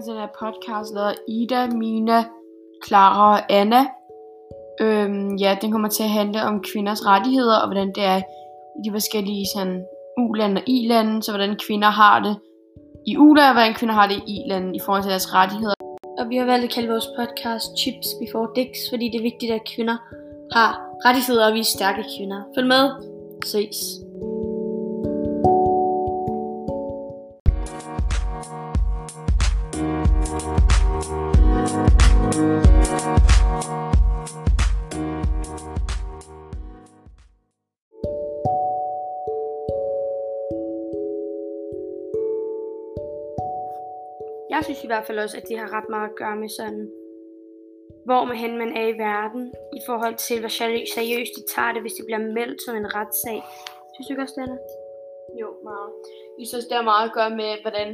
Hej velkommen til den her podcast, lavet Ida, Mina, Clara og Anna. Øhm, ja, den kommer til at handle om kvinders rettigheder, og hvordan det er i de forskellige sådan, U-lande og I-lande, så hvordan kvinder har det i u og hvordan kvinder har det i I-lande i forhold til deres rettigheder. Og vi har valgt at kalde vores podcast Chips Before Dicks, fordi det er vigtigt, at kvinder har rettigheder, og vi er stærke kvinder. Følg med. Ses. Jeg synes i hvert fald også, at det har ret meget at gøre med sådan, hvor man hen man er i verden, i forhold til, hvor seriøst de tager det, hvis det bliver meldt som en retssag. Synes du ikke også, det Jo, meget. Jeg synes, det har meget at gøre med, hvordan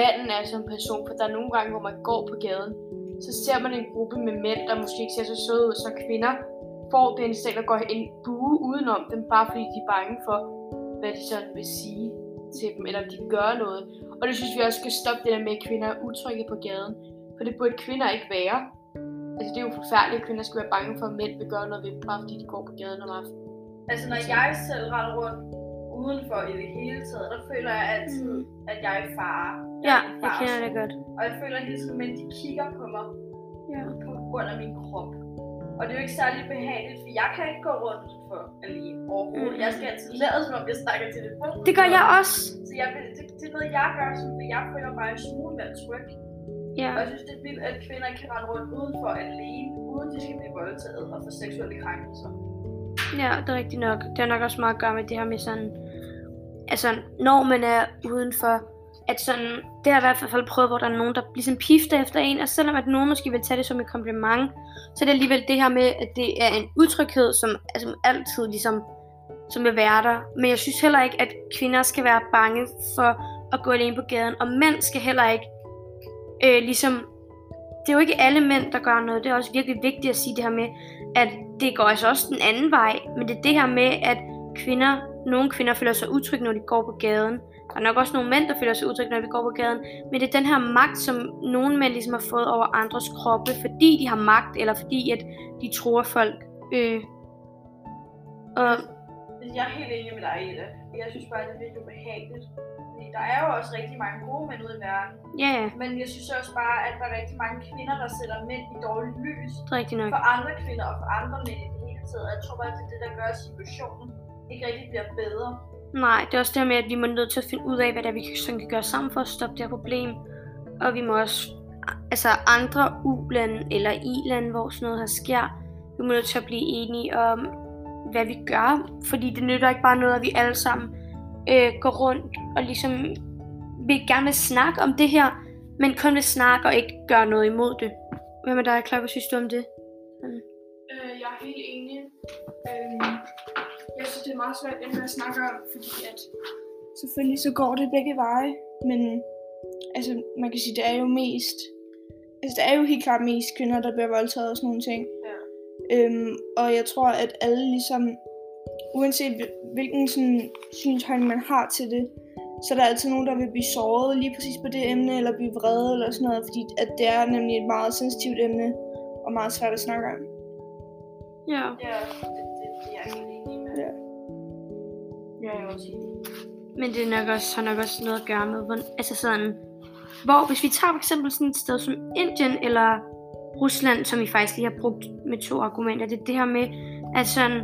manden er som person. For der er nogle gange, hvor man går på gaden, så ser man en gruppe med mænd, der måske ikke ser så søde ud, så kvinder får den selv at gå en bue udenom dem, bare fordi de er bange for, hvad de sådan vil sige til dem, eller de gør noget. Og det synes vi også skal stoppe det der med, at kvinder er utrygge på gaden. For det burde kvinder ikke være. Altså det er jo forfærdeligt, at kvinder skal være bange for, at mænd vil gøre noget ved dem, bare fordi de går på gaden om aftenen. Altså når jeg selv render rundt udenfor i det hele taget, der føler jeg altid, mm. at jeg er i fare. Ja, er jeg kender det godt. Og jeg føler hele tiden, at de kigger på mig Ja. på grund af min krop. Og det er jo ikke særlig behageligt, for jeg kan ikke gå rundt udenfor alene overhovedet. Mm. Jeg skal altid lade, som om jeg snakker til det punkt. Det gør jeg også. Så jeg, det, det, er noget, jeg gør, som jeg føler mig en smule mere tryg. Ja. Og jeg synes, det er vildt, at kvinder kan rende rundt udenfor alene, uden de skal blive voldtaget og få seksuelle krænkelser. Ja, det er rigtigt nok. Det har nok også meget at gøre med det her med sådan... Altså, når man er udenfor, at sådan... Det har jeg i hvert fald prøvet, hvor der er nogen, der ligesom pifter efter en, og selvom at nogen måske vil tage det som et kompliment, så er det alligevel det her med, at det er en utryghed, som altså, altid ligesom som vil være der. Men jeg synes heller ikke, at kvinder skal være bange for at gå alene på gaden, og mænd skal heller ikke øh, ligesom det er jo ikke alle mænd, der gør noget. Det er også virkelig vigtigt at sige det her med, at det går altså også den anden vej. Men det er det her med, at kvinder, nogle kvinder føler sig utrygge, når de går på gaden. Der er nok også nogle mænd, der føler sig utrygge, når de går på gaden. Men det er den her magt, som nogle mænd ligesom har fået over andres kroppe, fordi de har magt, eller fordi at de tror folk. Øh, og Jeg er helt enig med dig det. Jeg synes bare, det er virkelig ubehageligt. Fordi der er jo også rigtig mange gode mænd ude i verden. ja, ja, Men jeg synes også bare, at der er rigtig mange kvinder, der sætter mænd i dårligt lys. det er rigtigt nok. For andre kvinder og for andre mænd i det hele taget. Jeg tror bare, at det er det, der gør, at situationen ikke rigtig bliver bedre. Nej, det er også det med, at vi må nødt til at finde ud af, hvad det vi sådan kan gøre sammen for at stoppe det her problem. Og vi må også, altså andre u eller I-lande, hvor sådan noget her sker, vi må nødt til at blive enige om, hvad vi gør. Fordi det nytter ikke bare noget, at vi alle sammen øh, går rundt og ligesom vil gerne vil snakke om det her, men kun vil snakke og ikke gøre noget imod det. Hvad med dig, Clara? Hvad synes du om det? Øh, jeg er helt enig. Synes, det er meget svært, det at snakke om, fordi at selvfølgelig så går det begge veje, men altså, man kan sige, det er jo mest, altså det er jo helt klart mest kvinder, der bliver voldtaget og sådan nogle ting. Ja. Øhm, og jeg tror, at alle ligesom, uanset hvil- hvilken sådan, synsholdning man har til det, så er der altid nogen, der vil blive såret lige præcis på det emne, eller blive vrede eller sådan noget, fordi at det er nemlig et meget sensitivt emne, og meget svært at snakke om. Ja. Ja, det, det, det er jeg Jeg også. Men det er nok også, har nok også noget at gøre med, hvor, altså sådan, hvor hvis vi tager for eksempel sådan et sted som Indien eller Rusland, som vi faktisk lige har brugt med to argumenter, det er det her med, at sådan,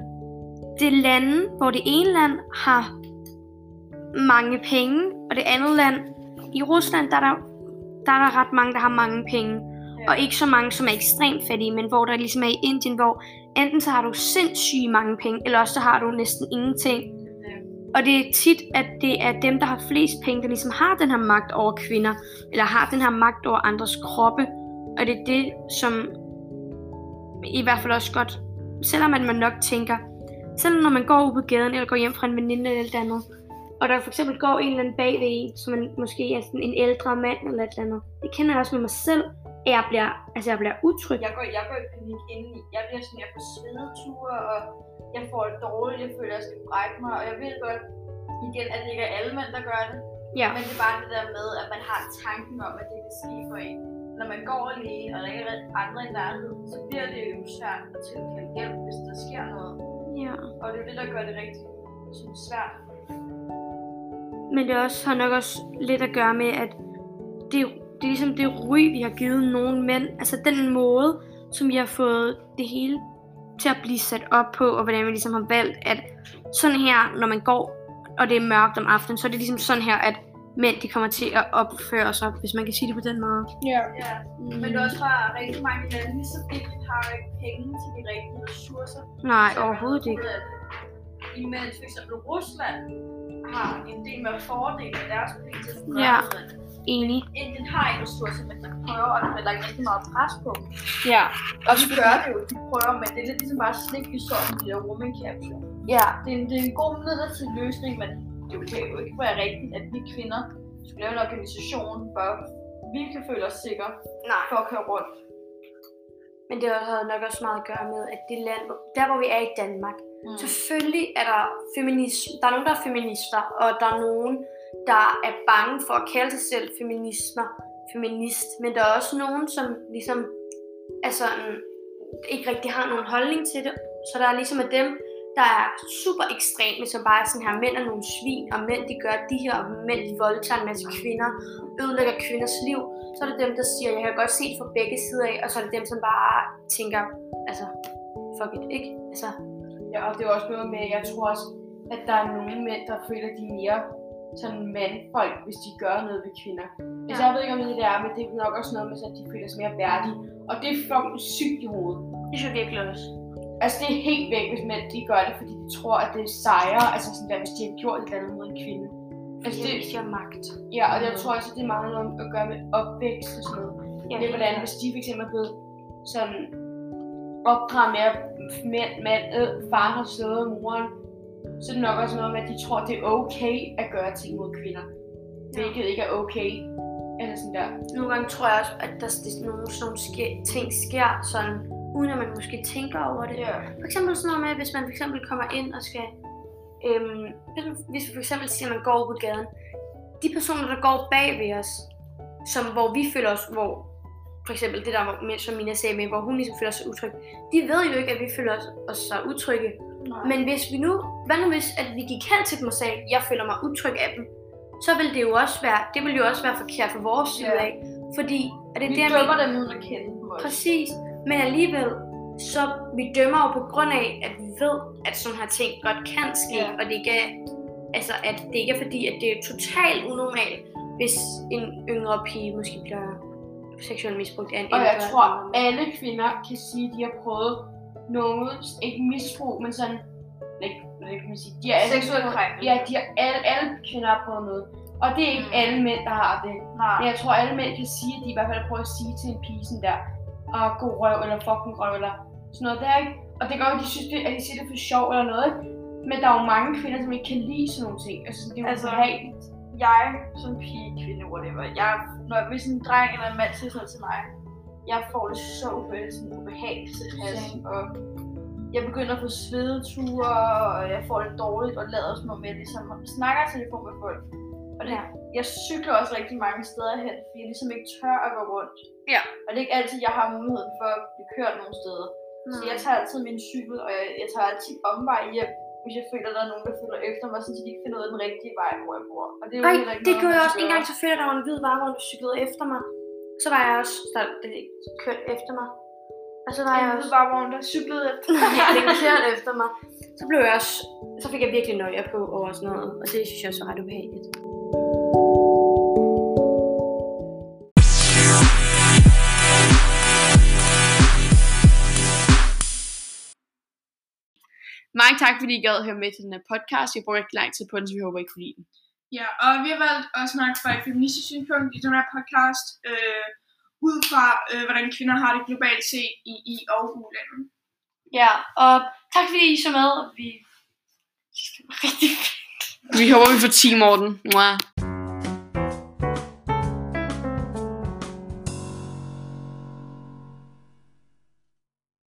det er lande, hvor det ene land har mange penge, og det andet land, i Rusland, der er der, der, er der ret mange, der har mange penge, Ja. og ikke så mange, som er ekstremt fattige, men hvor der ligesom er i Indien, hvor enten så har du sindssygt mange penge, eller også så har du næsten ingenting. Og det er tit, at det er dem, der har flest penge, der ligesom har den her magt over kvinder, eller har den her magt over andres kroppe. Og det er det, som i hvert fald også godt, selvom at man nok tænker, selvom når man går ud på gaden, eller går hjem fra en veninde eller et andet, og der for eksempel går en eller anden bag ved en, som en, måske er sådan en ældre mand eller et eller andet. Det kender jeg også med mig selv, at jeg bliver, altså jeg bliver utryg. Jeg går, jeg går i panik indeni. Jeg bliver sådan, jeg får svedeture, og jeg får det dårligt. Jeg føler, at jeg skal brække mig. Og jeg ved godt, igen, at det ikke er alle mænd, der gør det. Ja. Men det er bare det der med, at man har tanken om, at det vil ske for en. Når man går alene, og der ikke er andre i nærheden, så bliver det jo svært at tilkalde hjælp, hvis der sker noget. Ja. Og det er det, der gør det rigtig sådan, svært. Men det også, har nok også lidt at gøre med, at det, det er ligesom det ry, vi har givet nogle mænd. Altså den måde, som vi har fået det hele til at blive sat op på, og hvordan vi ligesom har valgt, at sådan her, når man går, og det er mørkt om aftenen, så er det ligesom sådan her, at mænd de kommer til at opføre sig, hvis man kan sige det på den måde. Ja. Ja. Men det er også bare rigtig mange lande, ligesom ikke har ikke penge til de rigtige ressourcer. Nej, Så overhovedet ikke. Imens for eksempel Rusland har en del med fordele af deres penge til at Ja. Enig. Indien har ikke ressourcer, men de prøver, og bliver lagt rigtig meget pres på dem. Ja. Og de gør det jo, de prøver, men det er lidt ligesom bare slik i sådan, de der woman capture. Ja. Det er en, det er en god midlertidig løsning, men det kan jo ikke være rigtigt, at vi kvinder skulle lave en organisation, hvor vi kan føle os sikre Nej. for at køre rundt. Men det har nok også meget at gøre med, at det land, der hvor vi er i Danmark, Mm. Selvfølgelig er der feminism. Der er nogen, der er feminister, og der er nogen, der er bange for at kalde sig selv feminismer, feminist. Men der er også nogen, som ligesom er sådan, ikke rigtig har nogen holdning til det. Så der er ligesom af dem, der er super ekstreme, som bare er sådan her, mænd er nogle svin, og mænd de gør de her, og mænd de voldtager en masse kvinder, ødelægger kvinders liv. Så er det dem, der siger, jeg har godt set fra begge sider af, og så er det dem, som bare tænker, altså, fuck it, ikke? Altså, Ja, og det er også noget med, jeg tror også, at der er nogle mænd, der føler, de er mere sådan mandfolk, hvis de gør noget ved kvinder. Altså, Ja. jeg ved ikke, om det er men det er nok også noget med, at de føler sig mere værdige. Og det er fucking sygt i hovedet. det synes jeg virkelig også. Altså, det er helt væk, hvis mænd de gør det, fordi de tror, at det er sejre. Altså, sådan der, hvis de har gjort et eller andet mod en kvinde. Altså, det viser magt. ja, og jeg tror også, at det er meget noget at gøre med opvækst og sådan noget. Ja, det er hvordan, hvis de fx er blevet sådan opdraget med, at mænd, mand, øh, far har slået moren, så er det nok også noget med, at de tror, det er okay at gøre ting mod kvinder. Hvilket ikke er okay. Eller sådan der. Nogle gange tror jeg også, at der der nogle sådan nogle ske, ting sker sådan, uden at man måske tænker over det. Ja. For eksempel sådan noget med, hvis man for eksempel kommer ind og skal... Øhm, hvis, man, hvis vi for eksempel siger, at man går på gaden. De personer, der går bag ved os, som, hvor vi føler os, hvor for eksempel det der, som Mina sagde med, hvor hun ligesom føler sig utryg. De ved jo ikke, at vi føler os, os så utrygge. Nej. Men hvis vi nu, hvad nu hvis, at vi gik hen til dem og sagde, jeg føler mig utryg af dem, så vil det jo også være, det vil jo også være forkert fra vores side Ja. af. Fordi, og det er vi det, dømmer dem uden at kende dem også. Præcis. Men alligevel, så vi dømmer jo på grund af, at vi ved, at sådan her ting godt kan ske, Ja. og det ikke er, altså, at det ikke er fordi, at det er totalt unormalt, hvis en yngre pige måske bliver seksuelt misbrugt af en Og jeg tror, alle kvinder kan sige, at de har prøvet noget, ikke misbrug, men sådan, ikke, hvad kan man sige, de har alle Seksuel prøvet- krænkelse. Ja, de har, alle, alle kvinder har prøvet noget. Og det er ikke Mm. alle mænd, der har det. Nej. Men jeg tror, alle mænd kan sige, at de i hvert fald har prøvet at sige til en pige sådan der, ah, god røv, eller fucking røv, eller sådan noget der, ikke? Og det gør jo, at de synes, det, at de siger det for sjov eller noget? Men der er jo mange kvinder, som ikke kan lide sådan nogle ting. Altså, det er jo Altså, ubehageligt. jeg som pige, kvinde, whatever, jeg, når hvis en dreng eller en mand siger sådan til mig, jeg får det så ubehageligt, sådan ubehageligt til halsen, og jeg begynder at få svedeture, og jeg får det dårligt, og lader som om jeg ligesom snakker i telefon med folk. Og det, jeg cykler også rigtig mange steder hen, fordi jeg ligesom ikke tør at gå rundt. Ja. Og det er ikke altid, jeg har muligheden for at blive kørt nogen steder. Så jeg tager altid min cykel, og jeg, jeg tager altid omvej hjem, hvis jeg føler, at der er nogen, der følger efter mig, så de ikke finder ud af den rigtige vej, hvor jeg bor. Og det er jo ikke det gjorde jeg også. En gang så følte jeg, at der var en hvid varevogn, der cyklede efter mig. Så var jeg også, der, det kørte efter mig. Og så var jeg Jeg også, bare, hun der cyklede efter. den kørte efter mig. Så blev jeg også, så fik jeg virkelig nøje på over sådan noget. Og det synes jeg også var ret ubehageligt. Mange tak, fordi I gad at høre med til den her podcast. Jeg bruger rigtig lang tid på den, så vi håber, I kunne lide den. Ja, og vi har valgt at snakke fra et feministisk synspunkt i den her podcast, øh, ud fra, øh, hvordan kvinder har det globalt set i, i og ulande. Ja, og tak fordi I så med. og Vi synes, det var rigtig fedt. Vi håber, vi får 10, Morten. Mwah.